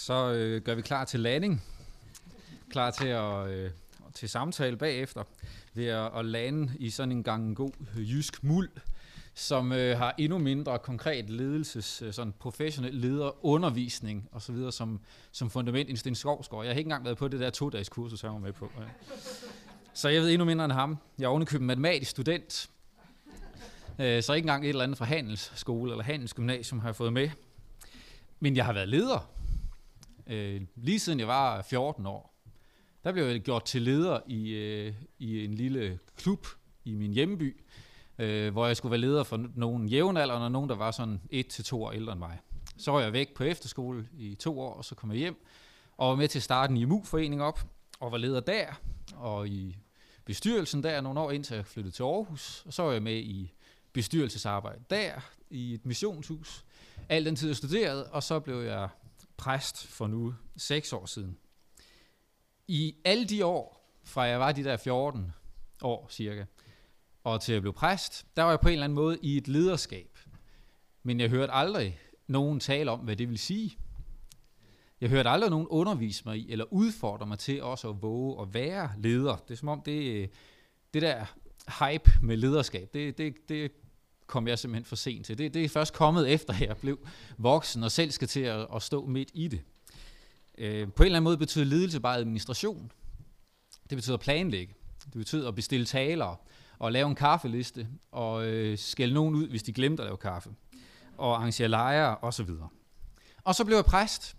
Så øh, gør vi klar til landing. Klar til at øh, til samtale bagefter ved at, at lande i sådan en gang god øh, jysk muld, som øh, har endnu mindre konkret ledelses, øh, sådan professionel leder, undervisning osv. som, som fundament end Sten Skovsgaard. Jeg har ikke engang været på det der to-dages kursus, han var med på. Ja. Så jeg ved endnu mindre end ham. Jeg er ovenikøbet matematisk student, øh, så ikke engang et eller andet fra handelsskole eller handelsgymnasium har jeg fået med. Men jeg har været leder, øh, lige siden jeg var 14 år. Der blev jeg gjort til leder i, øh, i en lille klub i min hjemby, øh, hvor jeg skulle være leder for nogen jævnaldrende og nogen, der var sådan et til to år ældre end mig. Så var jeg væk på efterskole i to år, og så kom jeg hjem og var med til at starte en IMU-forening op, og var leder der, og i bestyrelsen der nogle år, indtil jeg flyttede til Aarhus. Og så var jeg med i bestyrelsesarbejde der, i et missionshus. Al den tid jeg studerede, og så blev jeg præst for nu seks år siden. I alle de år, fra jeg var de der 14 år cirka, og til jeg blev præst, der var jeg på en eller anden måde i et lederskab. Men jeg hørte aldrig nogen tale om, hvad det vil sige. Jeg hørte aldrig nogen undervise mig i, eller udfordre mig til også at våge at være leder. Det er som om, det, øh, det der hype med lederskab, det, det, det kom jeg simpelthen for sent til. Det, det er først kommet efter, at jeg blev voksen og selv skal til at, at stå midt i det. Øh, på en eller anden måde betyder ledelse bare administration. Det betyder planlægge. Det betyder at bestille taler og lave en kaffeliste og øh, skælde nogen ud, hvis de glemte at lave kaffe. Og arrangere lejre osv. Og så blev jeg præst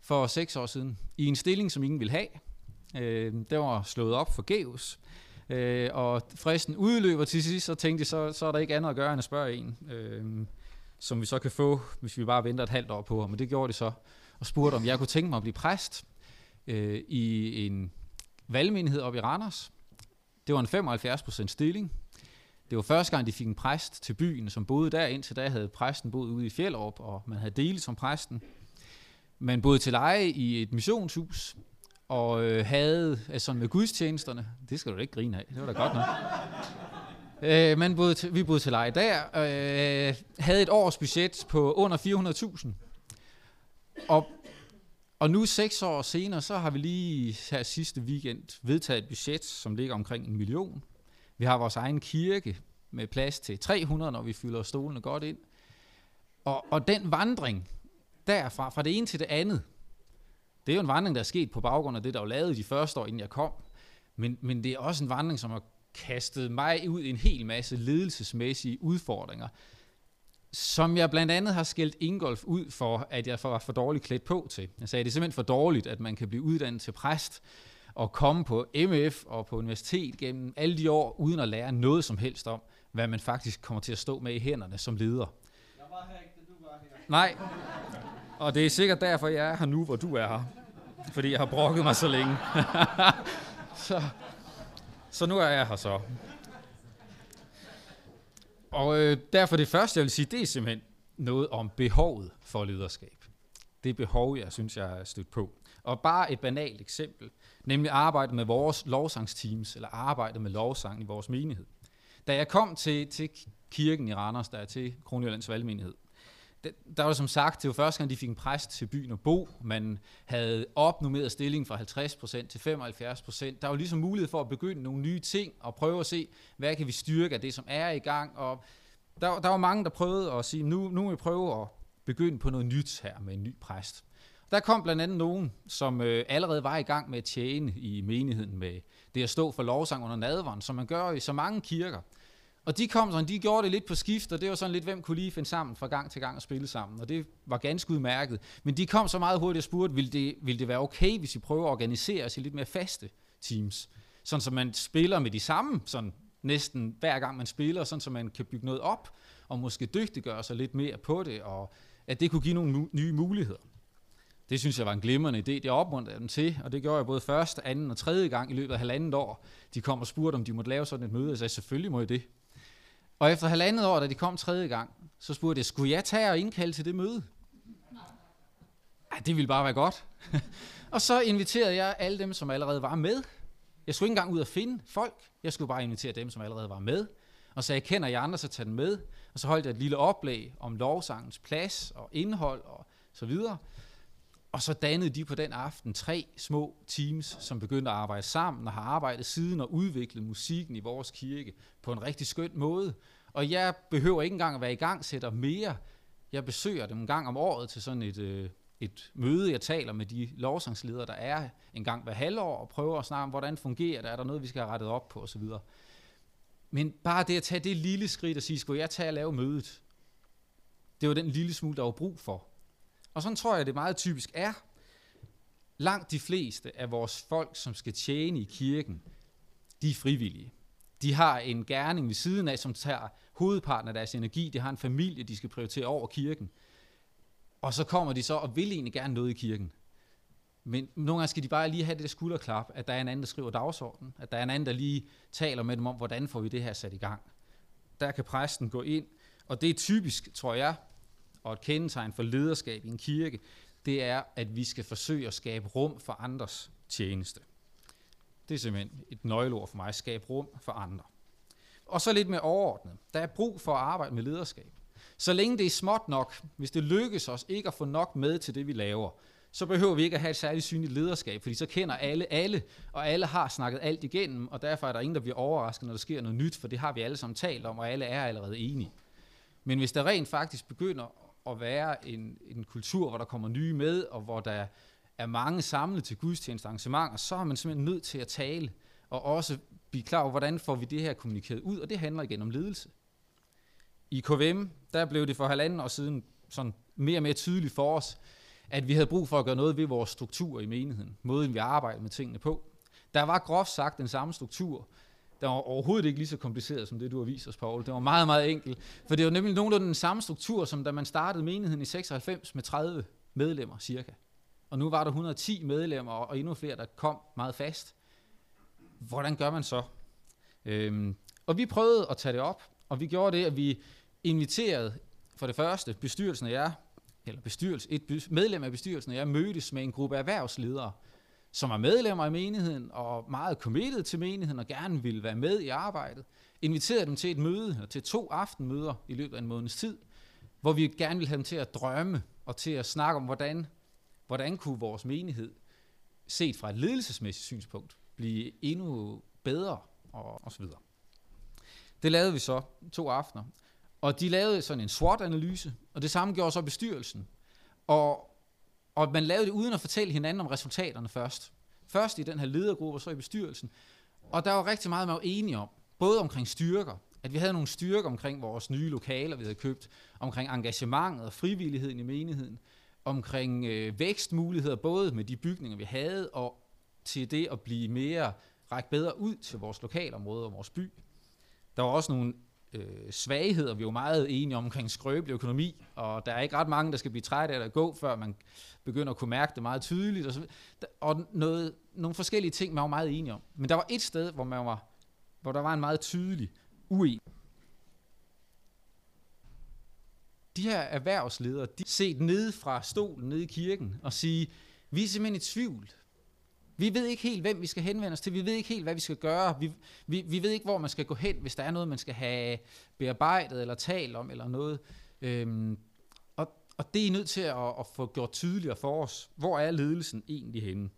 for seks år siden i en stilling, som ingen ville have. Øh, det var slået op for Øh, og fristen udløber til sidst, så tænkte jeg, så, så er der ikke andet at gøre end at spørge en, øh, som vi så kan få, hvis vi bare venter et halvt år på ham. Men det gjorde de så, og spurgte, om jeg kunne tænke mig at blive præst øh, i en valgmenighed op i Randers. Det var en 75% stilling. Det var første gang, de fik en præst til byen, som boede der. Indtil da havde præsten boet ude i Fjellerup, og man havde delt som præsten. Man boede til leje i et missionshus, og øh, havde, altså med gudstjenesterne, det skal du ikke grine af, det var da godt nok. øh, men boede til, vi boede til leje der, øh, havde et års budget på under 400.000. Og, og nu seks år senere, så har vi lige her sidste weekend vedtaget et budget, som ligger omkring en million. Vi har vores egen kirke med plads til 300, når vi fylder stolene godt ind. Og, og den vandring derfra, fra det ene til det andet, det er jo en vandring, der er sket på baggrund af det, der var lavet de første år, inden jeg kom. Men, men det er også en vandring, som har kastet mig ud i en hel masse ledelsesmæssige udfordringer, som jeg blandt andet har skældt Ingolf ud for, at jeg var for dårligt klædt på til. Jeg sagde, at det er simpelthen for dårligt, at man kan blive uddannet til præst og komme på MF og på universitet gennem alle de år, uden at lære noget som helst om, hvad man faktisk kommer til at stå med i hænderne som leder. Jeg var her ikke, du var her. Nej, og det er sikkert derfor, jeg er her nu, hvor du er her. Fordi jeg har brokket mig så længe. så, så nu er jeg her så. Og øh, derfor det første, jeg vil sige, det er simpelthen noget om behovet for lederskab. Det behov, jeg synes, jeg er stødt på. Og bare et banalt eksempel, nemlig arbejdet med vores lovsangsteams, eller arbejdet med lovsang i vores menighed. Da jeg kom til, til kirken i Randers, der er til Kronjyllands valgmenighed, der var som sagt, det var første gang, de fik en præst til byen at bo. Man havde opnummeret stillingen fra 50% til 75%. Der var ligesom mulighed for at begynde nogle nye ting og prøve at se, hvad kan vi styrke af det, som er i gang. Og der, der var mange, der prøvede at sige, nu, nu må vi prøve at begynde på noget nyt her med en ny præst. Der kom blandt andet nogen, som øh, allerede var i gang med at tjene i menigheden med det at stå for lovsang under nadveren, som man gør i så mange kirker. Og de kom sådan, de gjorde det lidt på skift, og det var sådan lidt, hvem kunne lige finde sammen fra gang til gang og spille sammen. Og det var ganske udmærket. Men de kom så meget hurtigt og spurgte, ville det, ville det være okay, hvis vi prøver at organisere os i lidt mere faste teams? Sådan så man spiller med de samme, sådan næsten hver gang man spiller, sådan så man kan bygge noget op, og måske dygtiggøre sig lidt mere på det, og at det kunne give nogle mu- nye muligheder. Det synes jeg var en glimrende idé. Det opmuntrede dem til, og det gjorde jeg både første, anden og tredje gang i løbet af halvandet år. De kom og spurgte, om de måtte lave sådan et møde, og jeg sagde, selvfølgelig må I det. Og efter halvandet år, da de kom tredje gang, så spurgte jeg, skulle jeg tage og indkalde til det møde? Ja, det ville bare være godt. og så inviterede jeg alle dem, som allerede var med. Jeg skulle ikke engang ud og finde folk. Jeg skulle bare invitere dem, som allerede var med. Og så jeg kender jeg andre, så tag den med. Og så holdt jeg et lille oplæg om lovsangens plads og indhold og så videre. Og så dannede de på den aften tre små teams, som begyndte at arbejde sammen og har arbejdet siden og udviklet musikken i vores kirke på en rigtig skøn måde. Og jeg behøver ikke engang at være i gang, sætter mere. Jeg besøger dem en gang om året til sådan et, øh, et møde, jeg taler med de lovsangsledere, der er en gang hver halvår, og prøver at snakke om, hvordan fungerer det, er der noget, vi skal have rettet op på osv. Men bare det at tage det lille skridt og sige, skulle jeg tage og lave mødet? Det var den lille smule, der var brug for. Og sådan tror jeg, det meget typisk er. Langt de fleste af vores folk, som skal tjene i kirken, de er frivillige. De har en gerning ved siden af, som tager hovedparten af deres energi. De har en familie, de skal prioritere over kirken. Og så kommer de så og vil egentlig gerne noget i kirken. Men nogle gange skal de bare lige have det der skulderklap, at der er en anden, der skriver dagsordenen, at der er en anden, der lige taler med dem om, hvordan får vi det her sat i gang. Der kan præsten gå ind, og det er typisk, tror jeg, og et kendetegn for lederskab i en kirke, det er, at vi skal forsøge at skabe rum for andres tjeneste. Det er simpelthen et nøgleord for mig, at skabe rum for andre. Og så lidt mere overordnet. Der er brug for at arbejde med lederskab. Så længe det er småt nok, hvis det lykkes os ikke at få nok med til det, vi laver, så behøver vi ikke at have et særligt synligt lederskab, fordi så kender alle alle, og alle har snakket alt igennem, og derfor er der ingen, der bliver overrasket, når der sker noget nyt, for det har vi alle sammen talt om, og alle er allerede enige. Men hvis der rent faktisk begynder at være en, en kultur, hvor der kommer nye med, og hvor der er mange samlet til gudstjenestearrangementer, så er man simpelthen nødt til at tale, og også blive klar over, hvordan får vi det her kommunikeret ud, og det handler igen om ledelse. I KVM, der blev det for halvanden år siden sådan mere og mere tydeligt for os, at vi havde brug for at gøre noget ved vores struktur i menigheden, måden vi arbejder med tingene på. Der var groft sagt den samme struktur, der var overhovedet ikke lige så kompliceret som det, du har vist os, Paul. Det var meget, meget enkelt. For det var nemlig nogenlunde den samme struktur, som da man startede menigheden i 96 med 30 medlemmer cirka. Og nu var der 110 medlemmer, og endnu flere, der kom meget fast. Hvordan gør man så? Øhm, og vi prøvede at tage det op, og vi gjorde det, at vi inviterede for det første bestyrelsen af jer, eller bestyrelse, et medlem af bestyrelsen af jer mødtes med en gruppe erhvervsledere, som er medlemmer i menigheden og meget committed til menigheden og gerne vil være med i arbejdet, inviterede dem til et møde, og til to aftenmøder i løbet af en måneds tid, hvor vi gerne vil have dem til at drømme og til at snakke om, hvordan, hvordan kunne vores menighed, set fra et ledelsesmæssigt synspunkt, blive endnu bedre og, og så videre. Det lavede vi så to aftener. Og de lavede sådan en SWOT-analyse, og det samme gjorde så bestyrelsen. Og, og man lavede det uden at fortælle hinanden om resultaterne først. Først i den her ledergruppe, og så i bestyrelsen. Og der var rigtig meget, man var enige om. Både omkring styrker, at vi havde nogle styrker omkring vores nye lokaler, vi havde købt, omkring engagementet og frivilligheden i menigheden, omkring øh, vækstmuligheder, både med de bygninger, vi havde, og til det at blive mere, række bedre ud til vores lokalområde og vores by. Der var også nogle øh, svagheder. Vi er jo meget enige om omkring skrøbelig økonomi, og der er ikke ret mange, der skal blive træt af at gå, før man begynder at kunne mærke det meget tydeligt. Og, så, og noget, nogle forskellige ting, man var meget enige om. Men der var et sted, hvor, man var, hvor der var en meget tydelig uenighed. De her erhvervsledere, de set ned fra stolen nede i kirken og sige, vi er simpelthen i tvivl. Vi ved ikke helt, hvem vi skal henvende os til. Vi ved ikke helt, hvad vi skal gøre. Vi, vi, vi ved ikke, hvor man skal gå hen, hvis der er noget, man skal have bearbejdet eller talt om eller noget. Øhm, og, og det er I nødt til at, at få gjort tydeligere for os. Hvor er ledelsen egentlig henne?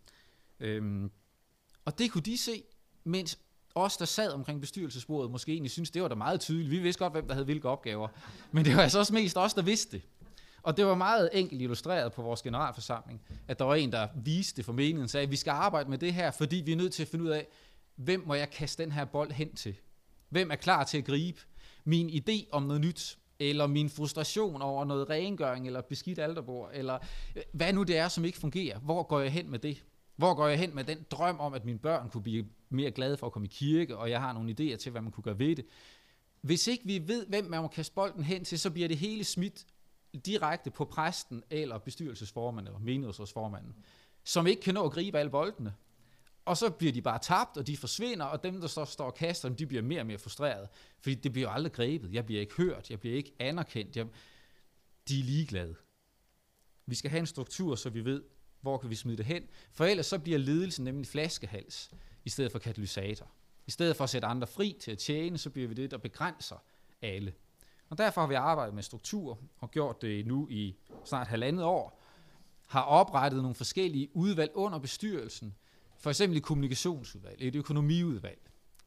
Øhm, og det kunne de se, mens os, der sad omkring bestyrelsesbordet, måske egentlig synes, det var da meget tydeligt. Vi vidste godt, hvem der havde hvilke opgaver. Men det var altså også mest os, der vidste det. Og det var meget enkelt illustreret på vores generalforsamling, at der var en, der viste det for meningen, sagde, at vi skal arbejde med det her, fordi vi er nødt til at finde ud af, hvem må jeg kaste den her bold hen til? Hvem er klar til at gribe min idé om noget nyt? Eller min frustration over noget rengøring, eller beskidt alterbord, eller øh, hvad nu det er, som ikke fungerer. Hvor går jeg hen med det? Hvor går jeg hen med den drøm om, at mine børn kunne blive mere glade for at komme i kirke, og jeg har nogle idéer til, hvad man kunne gøre ved det? Hvis ikke vi ved, hvem man må kaste bolden hen til, så bliver det hele smidt direkte på præsten eller bestyrelsesformanden eller menighedsrådsformanden, som ikke kan nå at gribe alle boldene. Og så bliver de bare tabt, og de forsvinder, og dem, der så står og kaster dem, de bliver mere og mere frustreret. Fordi det bliver aldrig grebet. Jeg bliver ikke hørt, jeg bliver ikke anerkendt. Jeg, de er ligeglade. Vi skal have en struktur, så vi ved, hvor kan vi smide det hen. For ellers så bliver ledelsen nemlig flaskehals, i stedet for katalysator. I stedet for at sætte andre fri til at tjene, så bliver vi det, der begrænser alle. Og derfor har vi arbejdet med struktur og gjort det nu i snart halvandet år. har oprettet nogle forskellige udvalg under bestyrelsen, for eksempel et kommunikationsudvalg, et økonomiudvalg,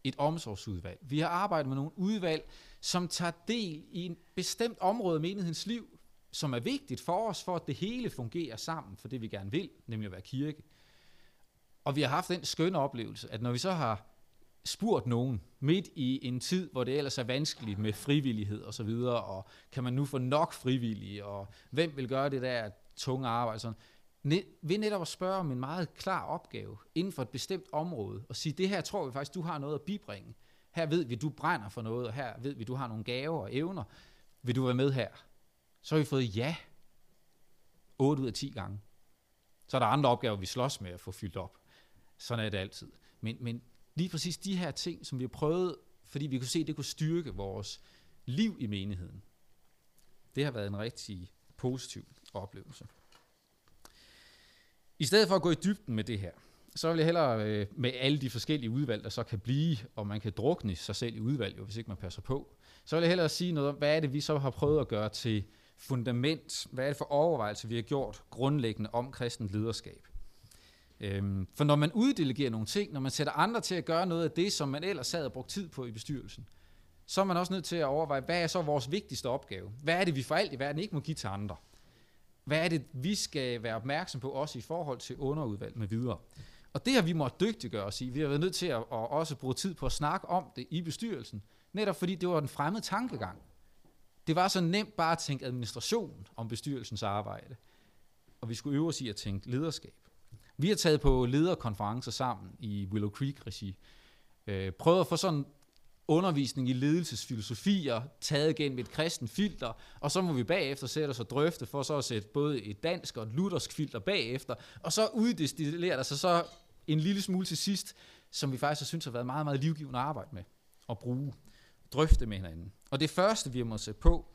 et omsorgsudvalg. Vi har arbejdet med nogle udvalg, som tager del i en bestemt område af menighedens liv, som er vigtigt for os, for at det hele fungerer sammen, for det vi gerne vil, nemlig at være kirke. Og vi har haft den skønne oplevelse, at når vi så har spurgt nogen midt i en tid, hvor det ellers er vanskeligt med frivillighed og så videre, og kan man nu få nok frivillige, og hvem vil gøre det der tunge arbejde, sådan, ved netop at spørge om en meget klar opgave inden for et bestemt område, og sige, det her tror vi faktisk, du har noget at bibringe. Her ved vi, du brænder for noget, og her ved vi, du har nogle gaver og evner. Vil du være med her? Så har vi fået ja 8 ud af 10 gange. Så er der andre opgaver, vi slås med at få fyldt op. Sådan er det altid. Men, men lige præcis de her ting, som vi har prøvet, fordi vi kunne se, at det kunne styrke vores liv i menigheden. Det har været en rigtig positiv oplevelse. I stedet for at gå i dybden med det her, så vil jeg hellere øh, med alle de forskellige udvalg, der så kan blive, og man kan drukne sig selv i udvalg, jo, hvis ikke man passer på, så vil jeg hellere sige noget om, hvad er det, vi så har prøvet at gøre til fundament, hvad er det for overvejelser, vi har gjort grundlæggende om kristent lederskab. Øhm, for når man uddelegerer nogle ting, når man sætter andre til at gøre noget af det, som man ellers sad og brugt tid på i bestyrelsen, så er man også nødt til at overveje, hvad er så vores vigtigste opgave? Hvad er det, vi for alt i verden ikke må give til andre? Hvad er det, vi skal være opmærksom på, også i forhold til underudvalg med videre? Og det har vi måttet dygtiggøre os i. Vi har været nødt til at, at også bruge tid på at snakke om det i bestyrelsen, netop fordi det var den fremmede tankegang. Det var så nemt bare at tænke administration om bestyrelsens arbejde, og vi skulle øve os i at tænke lederskab. Vi har taget på lederkonferencer sammen i Willow Creek-regi, øh, prøvet at få sådan undervisning i ledelsesfilosofier, taget gennem et kristen filter, og så må vi bagefter sætte os og drøfte, for så at sætte både et dansk og et luthersk filter bagefter, og så uddestillerer der sig så en lille smule til sidst, som vi faktisk har synes har været meget, meget livgivende at arbejde med og bruge, drøfte med hinanden. Og det første, vi må sætte på,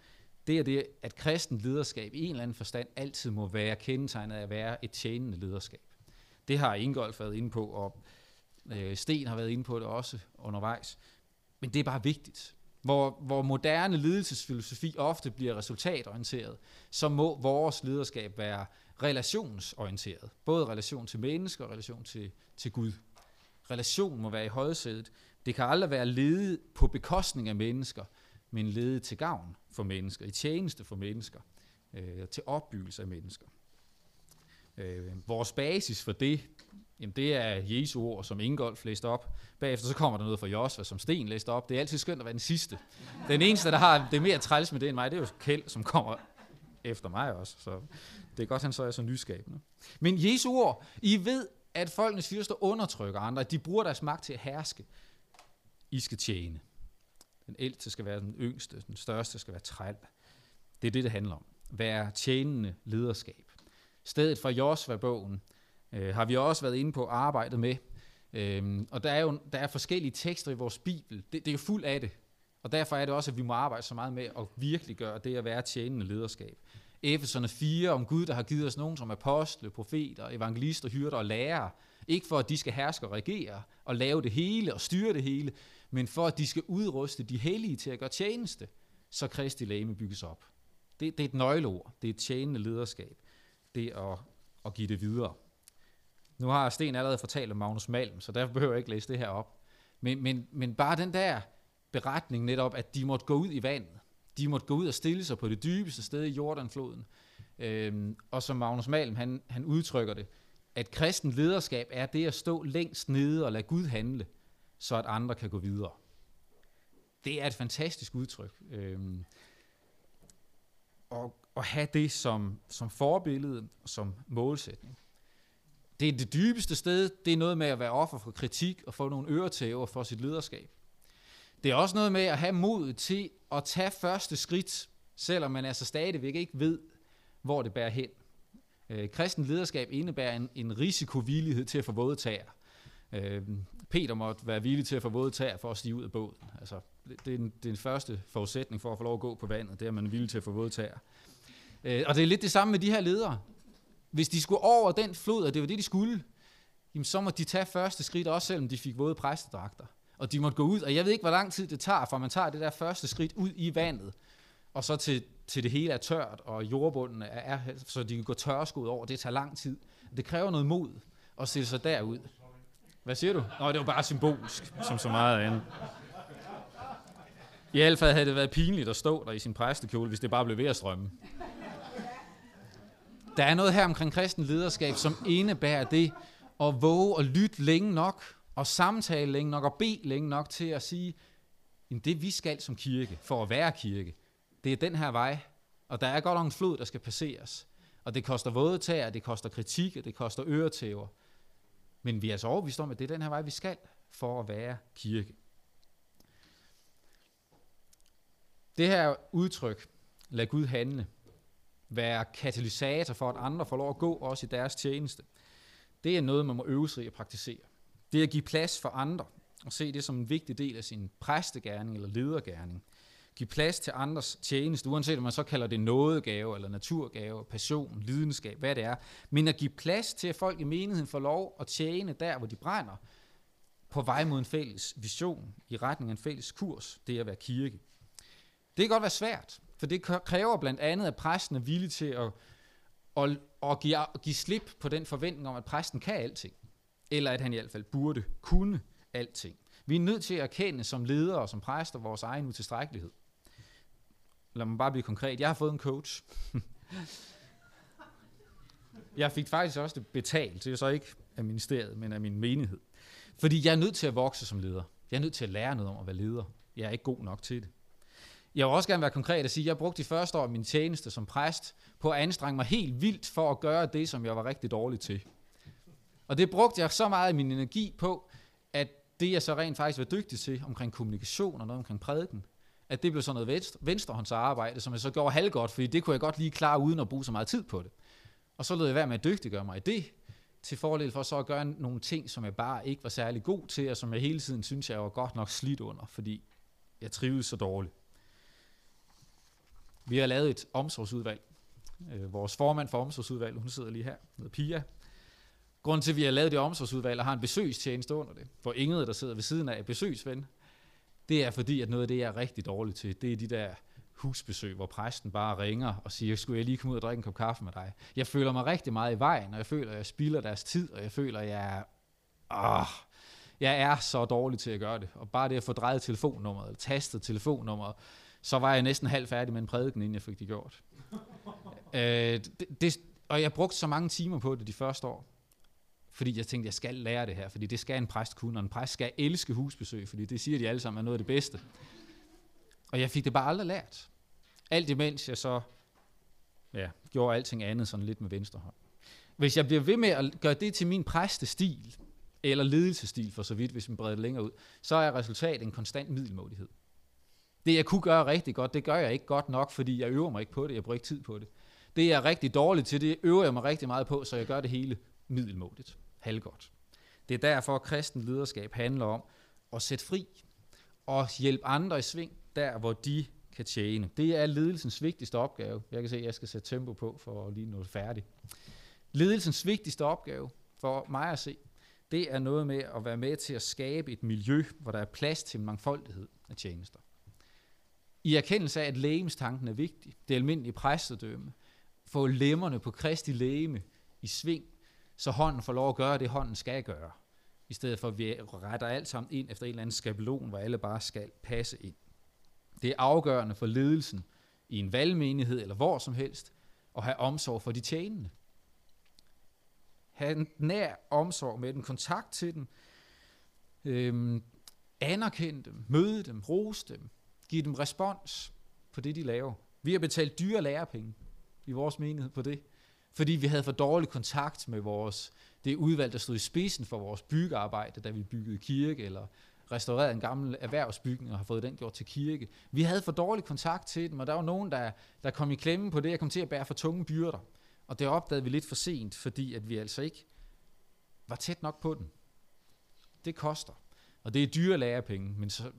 det er det, at kristen lederskab i en eller anden forstand altid må være kendetegnet af at være et tjenende lederskab. Det har Ingolf været inde på, og øh, Sten har været inde på det også undervejs. Men det er bare vigtigt. Hvor, hvor moderne ledelsesfilosofi ofte bliver resultatorienteret, så må vores lederskab være relationsorienteret. Både relation til mennesker og relation til, til Gud. Relation må være i højsædet. Det kan aldrig være ledet på bekostning af mennesker, men ledet til gavn for mennesker, i tjeneste for mennesker, øh, til opbyggelse af mennesker. Øh, vores basis for det, jamen det er Jesu ord, som Ingolf læste op. Bagefter så kommer der noget fra Josva, som Sten læste op. Det er altid skønt at være den sidste. Den eneste, der har det mere træls med det end mig, det er jo Kjeld, som kommer efter mig også. Så det er godt, han så er så nyskabende. Men Jesu ord, I ved, at folkenes fyrster undertrykker andre, at de bruger deres magt til at herske. I skal tjene. Den ældste skal være den yngste, den største skal være træl. Det er det, det handler om. Være tjenende lederskab. Stedet for Josva-bogen øh, har vi også været inde på arbejdet med. Øhm, og der er jo der er forskellige tekster i vores Bibel. Det, det er jo fuld af det. Og derfor er det også, at vi må arbejde så meget med at virkelig gøre det at være tjenende lederskab. Efeserne 4 om Gud, der har givet os nogen som apostle, profeter, evangelister, hyrder og lærere. Ikke for, at de skal herske og regere og lave det hele og styre det hele, men for, at de skal udruste de hellige til at gøre tjeneste, så Kristi lame bygges op. Det, det er et nøgleord. Det er et tjenende lederskab. Det at, at give det videre. Nu har Sten allerede fortalt om Magnus Malm, så derfor behøver jeg ikke læse det her op. Men, men, men bare den der beretning netop, at de måtte gå ud i vandet. De måtte gå ud og stille sig på det dybeste sted i Jordanfloden. Øhm, og som Magnus Malm, han, han udtrykker det, at kristen lederskab er det at stå længst nede og lade Gud handle, så at andre kan gå videre. Det er et fantastisk udtryk. Øhm, og at have det som, som forbillede som målsætning. Det er det dybeste sted. Det er noget med at være offer for kritik og få nogle øretæver for sit lederskab. Det er også noget med at have mod til at tage første skridt, selvom man altså stadigvæk ikke ved, hvor det bærer hen. Øh, kristen lederskab indebærer en, en risikovillighed til at få våde tager. Øh, Peter måtte være villig til at få våde tager for at stige ud af båden. Altså, det, det, er den, det er den første forudsætning for at få lov at gå på vandet, det er, at man er villig til at få våde tager. Øh, og det er lidt det samme med de her ledere. Hvis de skulle over den flod, og det var det, de skulle, jamen så må de tage første skridt, også selvom de fik våde præstedragter. Og de måtte gå ud, og jeg ved ikke, hvor lang tid det tager, for man tager det der første skridt ud i vandet. og så til, til det hele er tørt, og jordbunden er, er så de kan gå tørskud over. Det tager lang tid. Det kræver noget mod at stille sig derud. Hvad siger du? Nå, det var bare symbolsk, som så meget andet. I hvert fald havde det været pinligt at stå der i sin præstekjole, hvis det bare blev ved at strømme. Der er noget her omkring kristen lederskab, som indebærer det at våge og lytte længe nok, og samtale længe nok, og bede længe nok til at sige, at det vi skal som kirke, for at være kirke, det er den her vej, og der er godt nok en flod, der skal passeres. Og det koster våde tager, det koster kritik, og det koster øretæver. Men vi er så overbevist om, at det er den her vej, vi skal for at være kirke. Det her udtryk, lad Gud handle, være katalysator for, at andre får lov at gå også i deres tjeneste, det er noget, man må øve sig i at praktisere. Det er at give plads for andre, og se det som en vigtig del af sin præstegærning eller ledergærning. Give plads til andres tjeneste, uanset om man så kalder det nådegave, eller naturgave, passion, lidenskab, hvad det er. Men at give plads til, at folk i menigheden får lov at tjene der, hvor de brænder, på vej mod en fælles vision, i retning af en fælles kurs, det er at være kirke. Det kan godt være svært, for det kræver blandt andet, at præsten er villig til at, at, at, give, at give slip på den forventning om, at præsten kan alting. Eller at han i hvert fald burde kunne alting. Vi er nødt til at erkende som ledere og som præster vores egen utilstrækkelighed. Lad mig bare blive konkret. Jeg har fået en coach. jeg fik faktisk også det betalt. Det er så ikke af ministeriet, men af min menighed. Fordi jeg er nødt til at vokse som leder. Jeg er nødt til at lære noget om at være leder. Jeg er ikke god nok til det. Jeg vil også gerne være konkret og sige, at jeg brugte de første år af min tjeneste som præst på at anstrenge mig helt vildt for at gøre det, som jeg var rigtig dårlig til. Og det brugte jeg så meget af min energi på, at det jeg så rent faktisk var dygtig til omkring kommunikation og noget omkring prædiken, at det blev sådan noget venstre, venstrehåndsarbejde, som jeg så gjorde halvgodt, fordi det kunne jeg godt lige klare uden at bruge så meget tid på det. Og så lød jeg være med at dygtiggøre mig i det, til fordel for så at gøre nogle ting, som jeg bare ikke var særlig god til, og som jeg hele tiden synes, jeg var godt nok slidt under, fordi jeg trivedes så dårligt. Vi har lavet et omsorgsudvalg. Øh, vores formand for omsorgsudvalget, hun sidder lige her, med Pia. Grunden til, at vi har lavet det omsorgsudvalg og har en besøgstjeneste under det, hvor Inge, der sidder ved siden af, er besøgsven, det er fordi, at noget af det, jeg er rigtig dårlig til, det er de der husbesøg, hvor præsten bare ringer og siger, skulle jeg lige komme ud og drikke en kop kaffe med dig? Jeg føler mig rigtig meget i vejen, og jeg føler, at jeg spilder deres tid, og jeg føler, at jeg er, åh, jeg er så dårlig til at gøre det. Og bare det at få drejet telefonnummeret, eller tastet telefonnummeret, så var jeg næsten halvt færdig med en prædiken, inden jeg fik det gjort. øh, det, det, og jeg brugte så mange timer på det de første år. Fordi jeg tænkte, jeg skal lære det her, fordi det skal en præst kunne, og en præst skal elske husbesøg, fordi det siger de alle sammen er noget af det bedste. Og jeg fik det bare aldrig lært. Alt imens jeg så ja, gjorde alting andet sådan lidt med venstre hånd. Hvis jeg bliver ved med at gøre det til min præstestil, eller ledelsestil for så vidt, hvis man breder det længere ud, så er resultatet en konstant middelmådighed. Det jeg kunne gøre rigtig godt, det gør jeg ikke godt nok, fordi jeg øver mig ikke på det, jeg bruger ikke tid på det. Det jeg er rigtig dårlig til, det øver jeg mig rigtig meget på, så jeg gør det hele middelmådigt, halvgodt. Det er derfor, at kristen lederskab handler om at sætte fri og hjælpe andre i sving, der hvor de kan tjene. Det er ledelsens vigtigste opgave. Jeg kan se, at jeg skal sætte tempo på for at lige nå det færdigt. Ledelsens vigtigste opgave for mig at se, det er noget med at være med til at skabe et miljø, hvor der er plads til en mangfoldighed af tjenester. I erkendelse af, at lægemstanken er vigtig, det almindelige præstedømme, få lemmerne på Kristi lægeme i sving, så hånden får lov at gøre det, hånden skal gøre. I stedet for, at vi retter alt sammen ind efter en eller anden skabelon, hvor alle bare skal passe ind. Det er afgørende for ledelsen i en valgmenighed eller hvor som helst, at have omsorg for de tjenende. Ha' en nær omsorg med den, kontakt til dem, øhm, anerkende dem, møde dem, rose dem, Giv dem respons på det, de laver. Vi har betalt dyre lærepenge i vores menighed på det, fordi vi havde for dårlig kontakt med vores, det udvalg, der stod i spidsen for vores byggearbejde, da vi byggede kirke, eller restaureret en gammel erhvervsbygning og har fået den gjort til kirke. Vi havde for dårlig kontakt til dem, og der var nogen, der, der kom i klemme på det, jeg kom til at bære for tunge byrder. Og det opdagede vi lidt for sent, fordi at vi altså ikke var tæt nok på den. Det koster. Og det er dyre lærepenge, men så,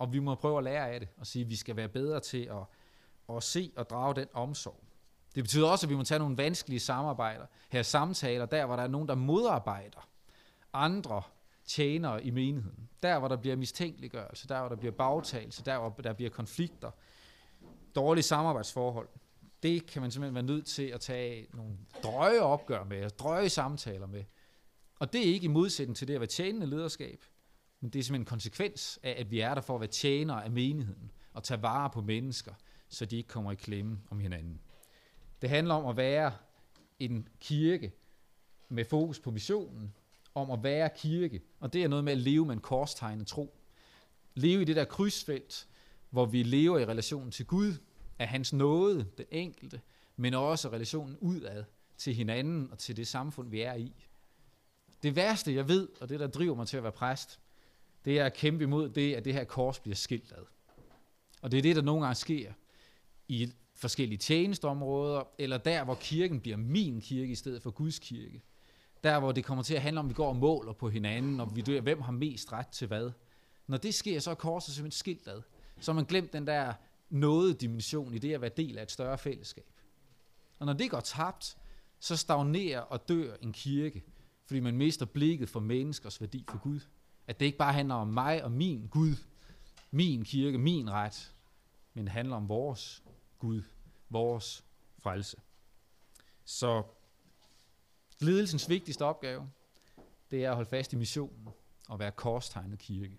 og vi må prøve at lære af det, og sige, at vi skal være bedre til at, at se og drage den omsorg. Det betyder også, at vi må tage nogle vanskelige samarbejder, her samtaler, der hvor der er nogen, der modarbejder andre tjenere i menigheden. Der hvor der bliver mistænkeliggørelse, der hvor der bliver bagtagelse, der hvor der bliver konflikter. dårlige samarbejdsforhold, det kan man simpelthen være nødt til at tage nogle drøje opgør med, drøje samtaler med. Og det er ikke i modsætning til det at være tjenende lederskab, men det er simpelthen en konsekvens af, at vi er der for at være tjenere af menigheden og tage vare på mennesker, så de ikke kommer i klemme om hinanden. Det handler om at være en kirke med fokus på missionen, om at være kirke, og det er noget med at leve med en korstegnet tro. Leve i det der krydsfelt, hvor vi lever i relation til Gud, af hans nåde, den enkelte, men også relationen udad til hinanden og til det samfund, vi er i. Det værste, jeg ved, og det, der driver mig til at være præst, det er at kæmpe imod det, at det her kors bliver skilt ad. Og det er det, der nogle gange sker i forskellige tjenestområder, eller der, hvor kirken bliver min kirke i stedet for Guds kirke. Der, hvor det kommer til at handle om, at vi går og måler på hinanden, og vi dør, hvem har mest ret til hvad. Når det sker, så er korset simpelthen skilt ad. Så har man glemt den der noget dimension i det at være del af et større fællesskab. Og når det går tabt, så stagnerer og dør en kirke, fordi man mister blikket for menneskers værdi for Gud. At det ikke bare handler om mig og min Gud, min kirke, min ret, men det handler om vores Gud, vores frelse. Så ledelsens vigtigste opgave, det er at holde fast i missionen og være korstegnet kirke.